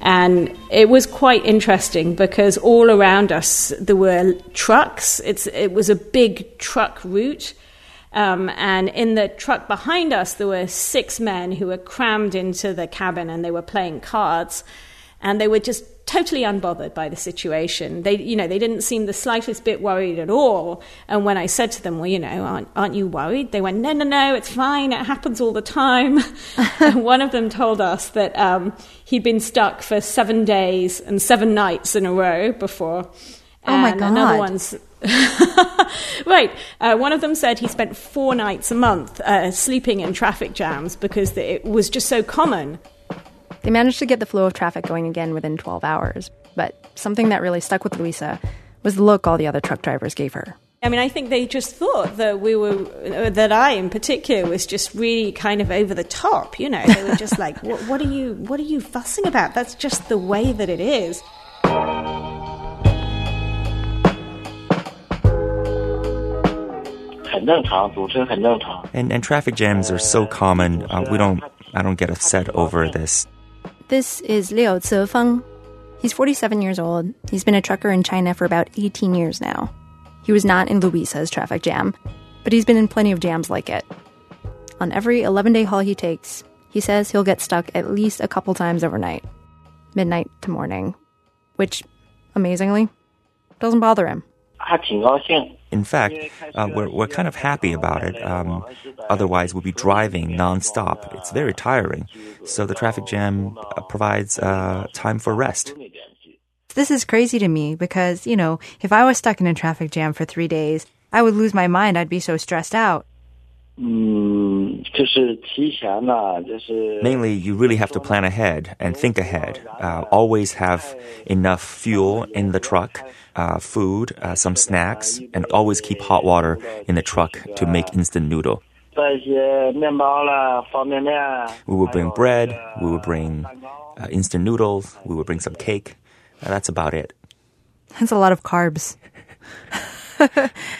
and it was quite interesting because all around us there were trucks. It's, it was a big truck route. Um, and in the truck behind us, there were six men who were crammed into the cabin and they were playing cards. And they were just totally unbothered by the situation. They, you know, they didn't seem the slightest bit worried at all. And when I said to them, "Well, you know, aren't, aren't you worried?" They went, "No, no, no, it's fine. It happens all the time." one of them told us that um, he'd been stuck for seven days and seven nights in a row before. Oh my god! Another one's right. Uh, one of them said he spent four nights a month uh, sleeping in traffic jams because it was just so common. They managed to get the flow of traffic going again within 12 hours, but something that really stuck with Louisa was the look all the other truck drivers gave her. I mean, I think they just thought that we were, uh, that I in particular was just really kind of over the top. You know, they were just like, what, "What are you, what are you fussing about? That's just the way that it is." And and traffic jams are so common. Uh, we don't. I don't get upset over this. This is Liu Zefeng. He's 47 years old. He's been a trucker in China for about 18 years now. He was not in Louisa's traffic jam, but he's been in plenty of jams like it. On every 11 day haul he takes, he says he'll get stuck at least a couple times overnight, midnight to morning, which, amazingly, doesn't bother him. In fact, uh, we're, we're kind of happy about it. Um, otherwise, we'd be driving nonstop. It's very tiring. So the traffic jam uh, provides uh, time for rest. This is crazy to me because, you know, if I was stuck in a traffic jam for three days, I would lose my mind. I'd be so stressed out. Mainly, you really have to plan ahead and think ahead. Uh, always have enough fuel in the truck, uh, food, uh, some snacks, and always keep hot water in the truck to make instant noodle. We would bring bread, we would bring uh, instant noodles, we would bring some cake. that's about it. That's a lot of carbs.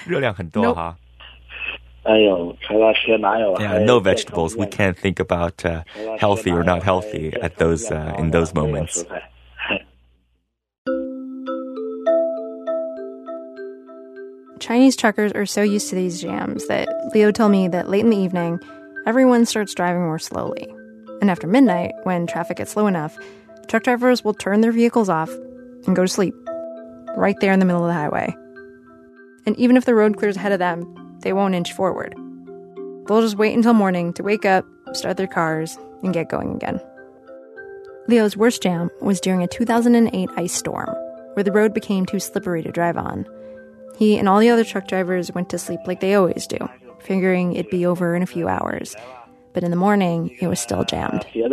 热量很多哈。 yeah, no vegetables. We can't think about uh, healthy or not healthy at those uh, in those moments. Chinese truckers are so used to these jams that Liu told me that late in the evening, everyone starts driving more slowly. And after midnight, when traffic gets slow enough, truck drivers will turn their vehicles off and go to sleep right there in the middle of the highway. And even if the road clears ahead of them, they won't inch forward. They'll just wait until morning to wake up, start their cars, and get going again. Liu's worst jam was during a 2008 ice storm, where the road became too slippery to drive on. He and all the other truck drivers went to sleep like they always do, figuring it'd be over in a few hours. But in the morning, it was still jammed. We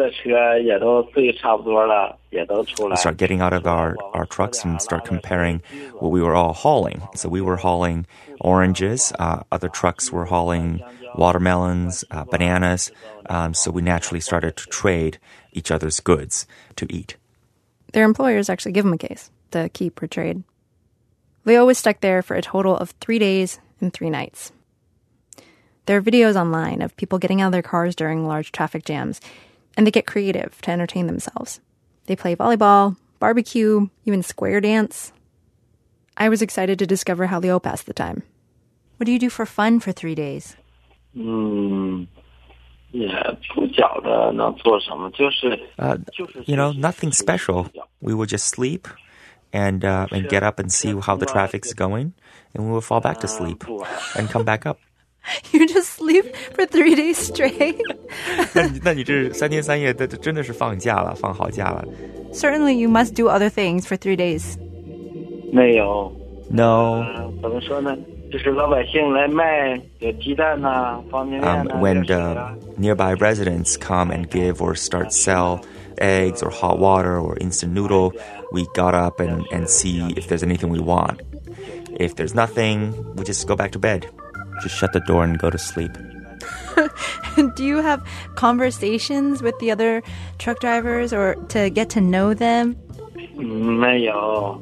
start getting out of our, our trucks and start comparing what we were all hauling. So we were hauling oranges, uh, other trucks were hauling watermelons, uh, bananas. Um, so we naturally started to trade each other's goods to eat. Their employers actually give them a case to keep or trade. Liu was stuck there for a total of three days and three nights. There are videos online of people getting out of their cars during large traffic jams, and they get creative to entertain themselves. They play volleyball, barbecue, even square dance. I was excited to discover how Liu passed the time. What do you do for fun for three days? Mm, uh, you know, nothing special. We would just sleep and uh, and get up and see how the traffic's going, and we would fall back to sleep and come back up. You just sleep for three days straight. Certainly, you must do other things for three days. No. No. Um, when the nearby residents come and give or start sell eggs or hot water or instant noodle, we got up and, and see if there's anything we want. If there's nothing, we just go back to bed. Just shut the door and go to sleep. Do you have conversations with the other truck drivers or to get to know them?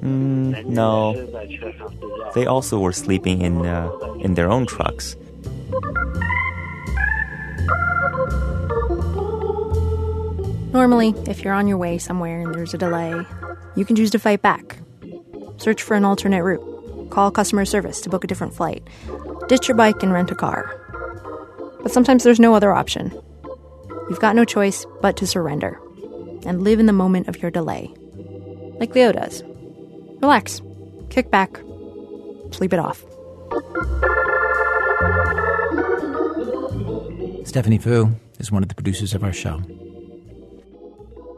Mm, no. They also were sleeping in uh, in their own trucks. Normally, if you're on your way somewhere and there's a delay, you can choose to fight back. Search for an alternate route. Call customer service to book a different flight. Ditch your bike and rent a car. But sometimes there's no other option. You've got no choice but to surrender and live in the moment of your delay. Like Liu does. Relax, kick back, sleep it off. Stephanie Foo is one of the producers of our show.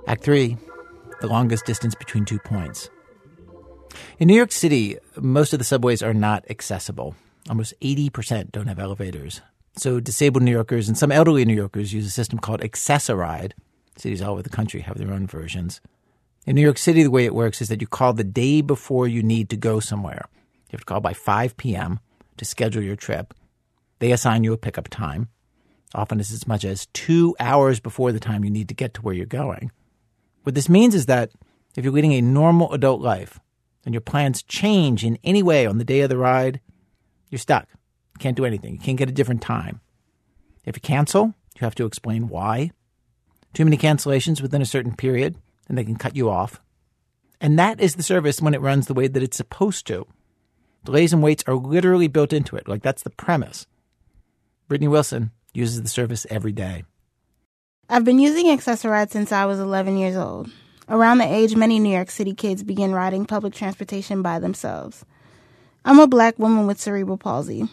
Act 3 The Longest Distance Between Two Points. In New York City, most of the subways are not accessible. Almost 80% don't have elevators. So disabled New Yorkers and some elderly New Yorkers use a system called Access-a-Ride. Cities all over the country have their own versions. In New York City, the way it works is that you call the day before you need to go somewhere. You have to call by 5 p.m. to schedule your trip. They assign you a pickup time. Often it's as much as two hours before the time you need to get to where you're going. What this means is that if you're leading a normal adult life and your plans change in any way on the day of the ride, you're stuck. You can't do anything. You can't get a different time. If you cancel, you have to explain why. Too many cancellations within a certain period, and they can cut you off. And that is the service when it runs the way that it's supposed to. Delays and waits are literally built into it. Like that's the premise. Brittany Wilson uses the service every day. I've been using Access-a-Ride since I was 11 years old. Around the age many New York City kids begin riding public transportation by themselves. I'm a black woman with cerebral palsy.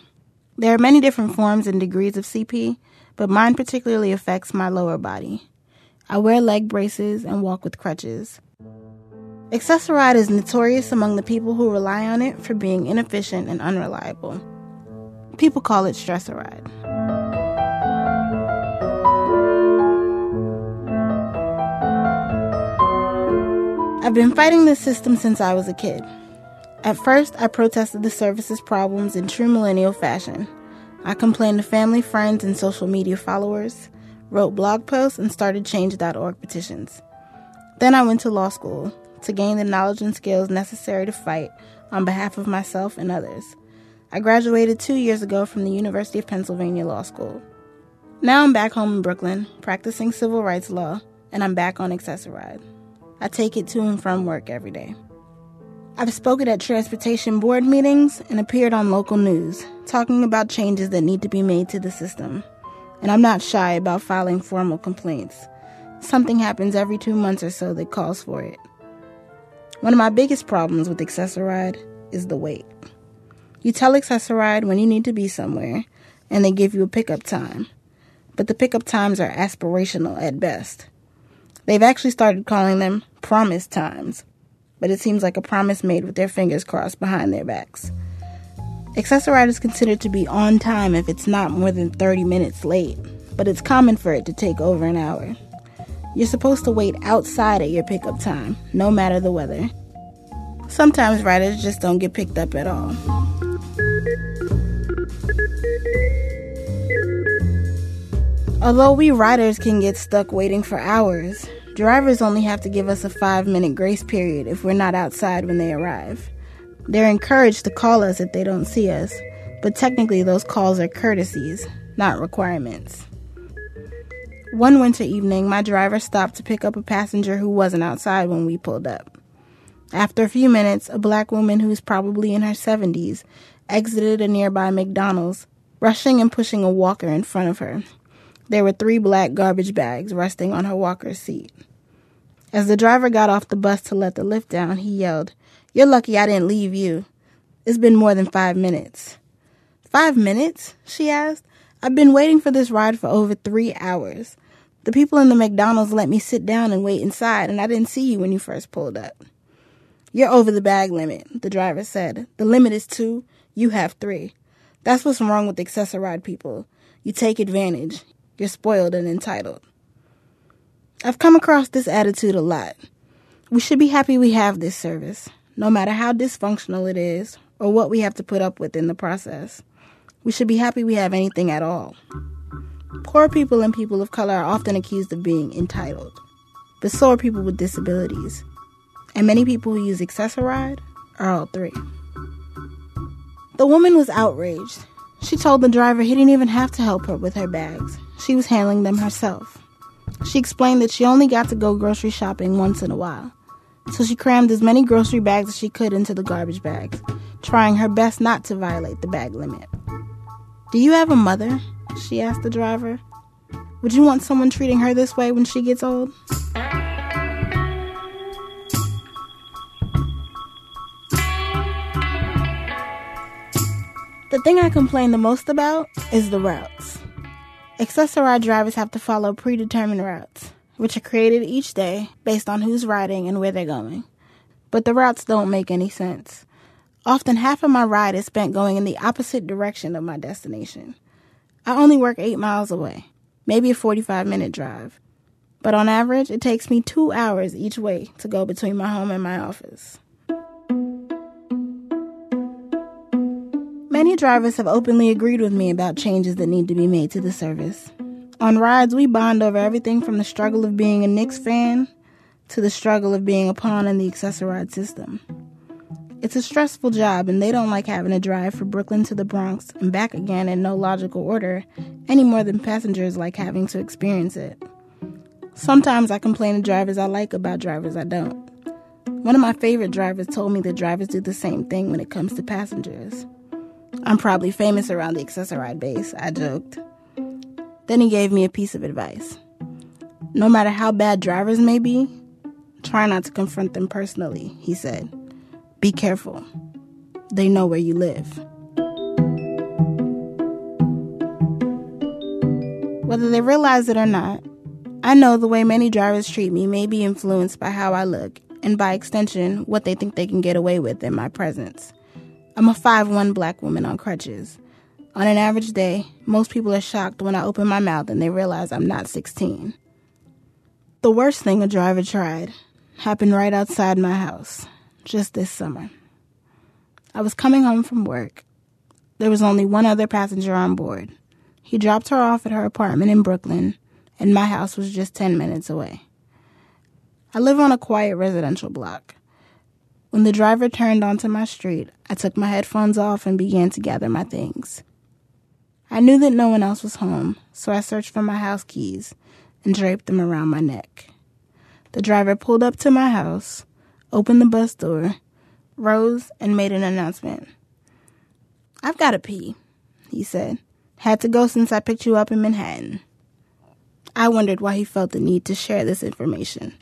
There are many different forms and degrees of CP, but mine particularly affects my lower body. I wear leg braces and walk with crutches. Access-a-Ride is notorious among the people who rely on it for being inefficient and unreliable. People call it stress-a-ride. I've been fighting this system since I was a kid. At first, I protested the service's problems in true millennial fashion. I complained to family, friends, and social media followers, wrote blog posts, and started Change.org petitions. Then I went to law school to gain the knowledge and skills necessary to fight on behalf of myself and others. I graduated two years ago from the University of Pennsylvania Law School. Now I'm back home in Brooklyn, practicing civil rights law, and I'm back on Access-a-Ride. I take it to and from work every day. I've spoken at transportation board meetings and appeared on local news, talking about changes that need to be made to the system. And I'm not shy about filing formal complaints. Something happens every two months or so that calls for it. One of my biggest problems with Access-a-Ride is the wait. You tell Access-a-Ride when you need to be somewhere, and they give you a pickup time. But the pickup times are aspirational at best. They've actually started calling them promise times, but it seems like a promise made with their fingers crossed behind their backs. Access-a-Ride is considered to be on time if it's not more than 30 minutes late, but it's common for it to take over an hour. You're supposed to wait outside at your pickup time, no matter the weather. Sometimes riders just don't get picked up at all. Although we riders can get stuck waiting for hours, drivers only have to give us a five minute grace period if we're not outside when they arrive. They're encouraged to call us if they don't see us, but technically those calls are courtesies, not requirements. One winter evening, my driver stopped to pick up a passenger who wasn't outside when we pulled up. After a few minutes, a black woman who's probably in her 70s exited a nearby McDonald's, rushing and pushing a walker in front of her. There were three black garbage bags resting on her walker's seat. As the driver got off the bus to let the lift down, he yelled, You're lucky I didn't leave you. It's been more than five minutes. Five minutes? she asked. I've been waiting for this ride for over three hours. The people in the McDonald's let me sit down and wait inside, and I didn't see you when you first pulled up. You're over the bag limit, the driver said. The limit is two, you have three. That's what's wrong with Access-a-Ride people. You take advantage. You're spoiled and entitled. I've come across this attitude a lot. We should be happy we have this service, no matter how dysfunctional it is or what we have to put up with in the process. We should be happy we have anything at all. Poor people and people of color are often accused of being entitled, but so are people with disabilities. And many people who use Access-a-Ride are all three. The woman was outraged. She told the driver he didn't even have to help her with her bags. She was handling them herself. She explained that she only got to go grocery shopping once in a while. So she crammed as many grocery bags as she could into the garbage bags, trying her best not to violate the bag limit. Do you have a mother? She asked the driver. Would you want someone treating her this way when she gets old? The thing I complain the most about is the routes. Access-a-Ride drivers have to follow predetermined routes, which are created each day based on who's riding and where they're going. but the routes don't make any sense. Often half of my ride is spent going in the opposite direction of my destination. I only work eight miles away, maybe a 45 minute drive. But on average, it takes me two hours each way to go between my home and my office. Many drivers have openly agreed with me about changes that need to be made to the service. On rides, we bond over everything from the struggle of being a Knicks fan to the struggle of being a pawn in the Access-a-Ride system. It's a stressful job, and they don't like having to drive from Brooklyn to the Bronx and back again in no logical order any more than passengers like having to experience it. Sometimes I complain to drivers I like about drivers I don't. One of my favorite drivers told me that drivers do the same thing when it comes to passengers. I'm probably famous around the Access-a-Ride base, I joked. Then he gave me a piece of advice. No matter how bad drivers may be, try not to confront them personally, he said. Be careful. They know where you live. Whether they realize it or not, I know the way many drivers treat me may be influenced by how I look, and by extension, what they think they can get away with in my presence. I'm a 5'1 black woman on crutches. On an average day, most people are shocked when I open my mouth and they realize I'm not 16. The worst thing a driver tried happened right outside my house, just this summer. I was coming home from work. There was only one other passenger on board. He dropped her off at her apartment in Brooklyn, and my house was just 10 minutes away. I live on a quiet residential block. When the driver turned onto my street, I took my headphones off and began to gather my things. I knew that no one else was home, so I searched for my house keys and draped them around my neck. The driver pulled up to my house, opened the bus door, rose, and made an announcement. I've got to pee, he said. Had to go since I picked you up in Manhattan. I wondered why he felt the need to share this information.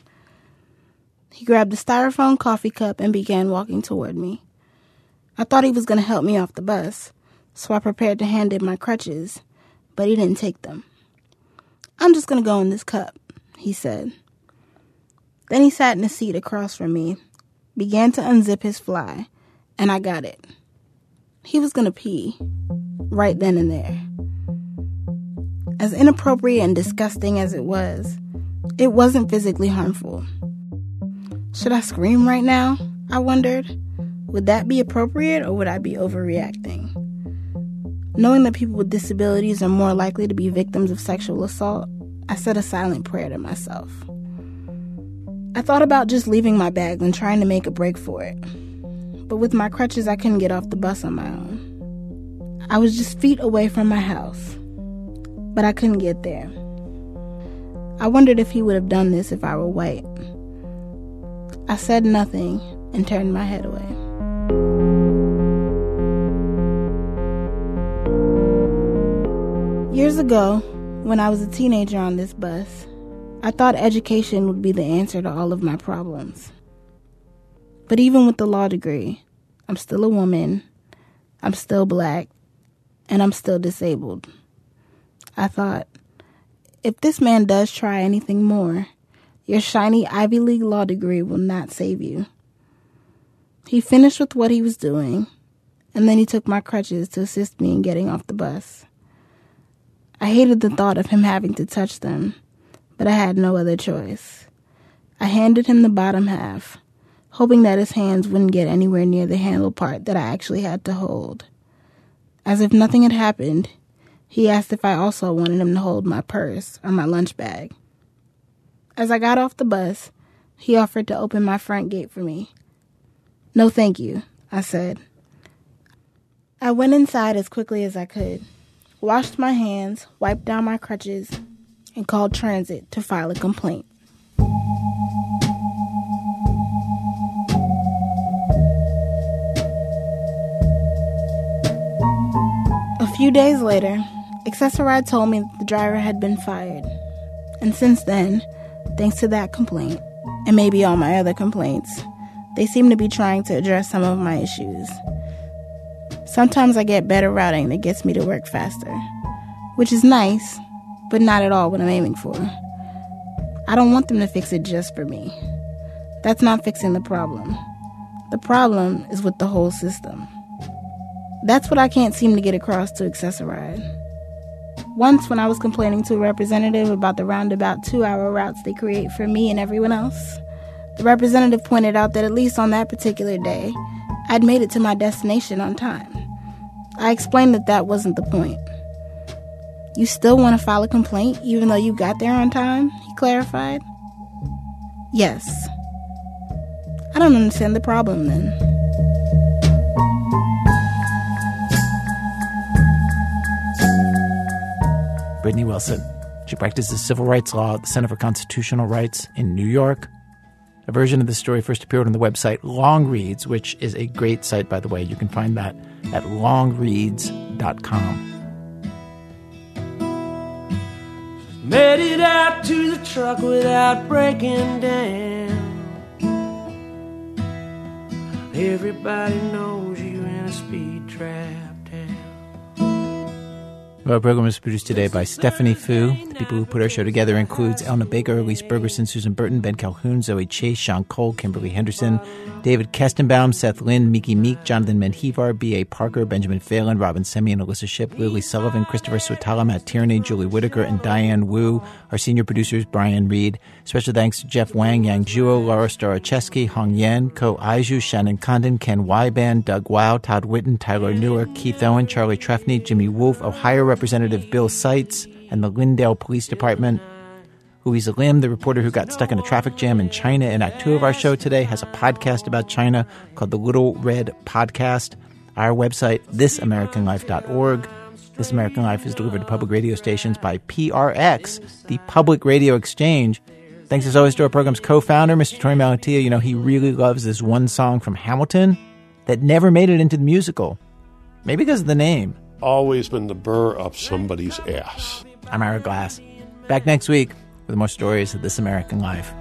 He grabbed a styrofoam coffee cup and began walking toward me. I thought he was going to help me off the bus, so I prepared to hand him my crutches, but he didn't take them. I'm just going to go in this cup, he said. Then he sat in a seat across from me, began to unzip his fly, and I got it. He was going to pee, right then and there. As inappropriate and disgusting as it was, it wasn't physically harmful. Should I scream right now? I wondered. Would that be appropriate or would I be overreacting? Knowing that people with disabilities are more likely to be victims of sexual assault, I said a silent prayer to myself. I thought about just leaving my bag and trying to make a break for it. But with my crutches, I couldn't get off the bus on my own. I was just feet away from my house, but I couldn't get there. I wondered if he would have done this if I were white. I said nothing and turned my head away. Years ago, when I was a teenager on this bus, I thought education would be the answer to all of my problems. But even with the law degree, I'm still a woman, I'm still black, and I'm still disabled. I thought, if this man does try anything more, your shiny Ivy League law degree will not save you. He finished with what he was doing, and then he took my crutches to assist me in getting off the bus. I hated the thought of him having to touch them, but I had no other choice. I handed him the bottom half, hoping that his hands wouldn't get anywhere near the handle part that I actually had to hold. As if nothing had happened, he asked if I also wanted him to hold my purse or my lunch bag. As I got off the bus, he offered to open my front gate for me. No, thank you, I said. I went inside as quickly as I could washed my hands, wiped down my crutches, and called transit to file a complaint. A few days later, Access-a-Ride told me that the driver had been fired. And since then, thanks to that complaint, and maybe all my other complaints, they seem to be trying to address some of my issues. Sometimes I get better routing that gets me to work faster, which is nice, but not at all what I'm aiming for. I don't want them to fix it just for me. That's not fixing the problem. The problem is with the whole system. That's what I can't seem to get across to Access-a-Ride. Once, when I was complaining to a representative about the roundabout two hour routes they create for me and everyone else, the representative pointed out that at least on that particular day, I'd made it to my destination on time. I explained that that wasn't the point. You still want to file a complaint even though you got there on time? He clarified. Yes. I don't understand the problem then. Brittany Wilson. She practices civil rights law at the Center for Constitutional Rights in New York. A version of this story first appeared on the website Longreads, which is a great site, by the way. You can find that at longreads.com. Made it out to the truck without breaking down. Everybody knows Our program is produced today by Stephanie Foo. The people who put our show together includes Elna Baker, Elise Bergerson, Susan Burton, Ben Calhoun, Zoe Chase, Sean Cole, Kimberly Henderson, David Kestenbaum, Seth Lynn, Miki Meek, Jonathan Menjivar, B.A. Parker, Benjamin Phelan, Robin Semi, Alissa Shipp, Lily Sullivan, Christopher Swetala, Matt Tierney, Julie Whitaker, and Diane Wu. Our senior producers, Brian Reed. Special thanks to Jeff Wang, Yang Zhuo, Laura Starecheski, Hong Yen, Ko Aiju, Shannon Condon, Ken Wyban, Doug Wow, Todd Witten, Tyler Newer, Keith Owen, Charlie Trefney, Jimmy Wolf, Ohio Representative Bill Seitz, and the Linndale Police Department. Louisa Lim, the reporter who got stuck in a traffic jam in China in Act Two of our show today, has a podcast about China called the Little Red Podcast. Our website, thisamericanlife.org. This American Life is delivered to public radio stations by PRX, the Public Radio Exchange. Thanks as always to our program's co-founder, Mr. Torey Malatia. You know, he really loves this one song from Hamilton that never made it into the musical. Maybe because of the name. Always been the burr up somebody's ass. I'm Ira Glass. Back next week with more stories of This American Life.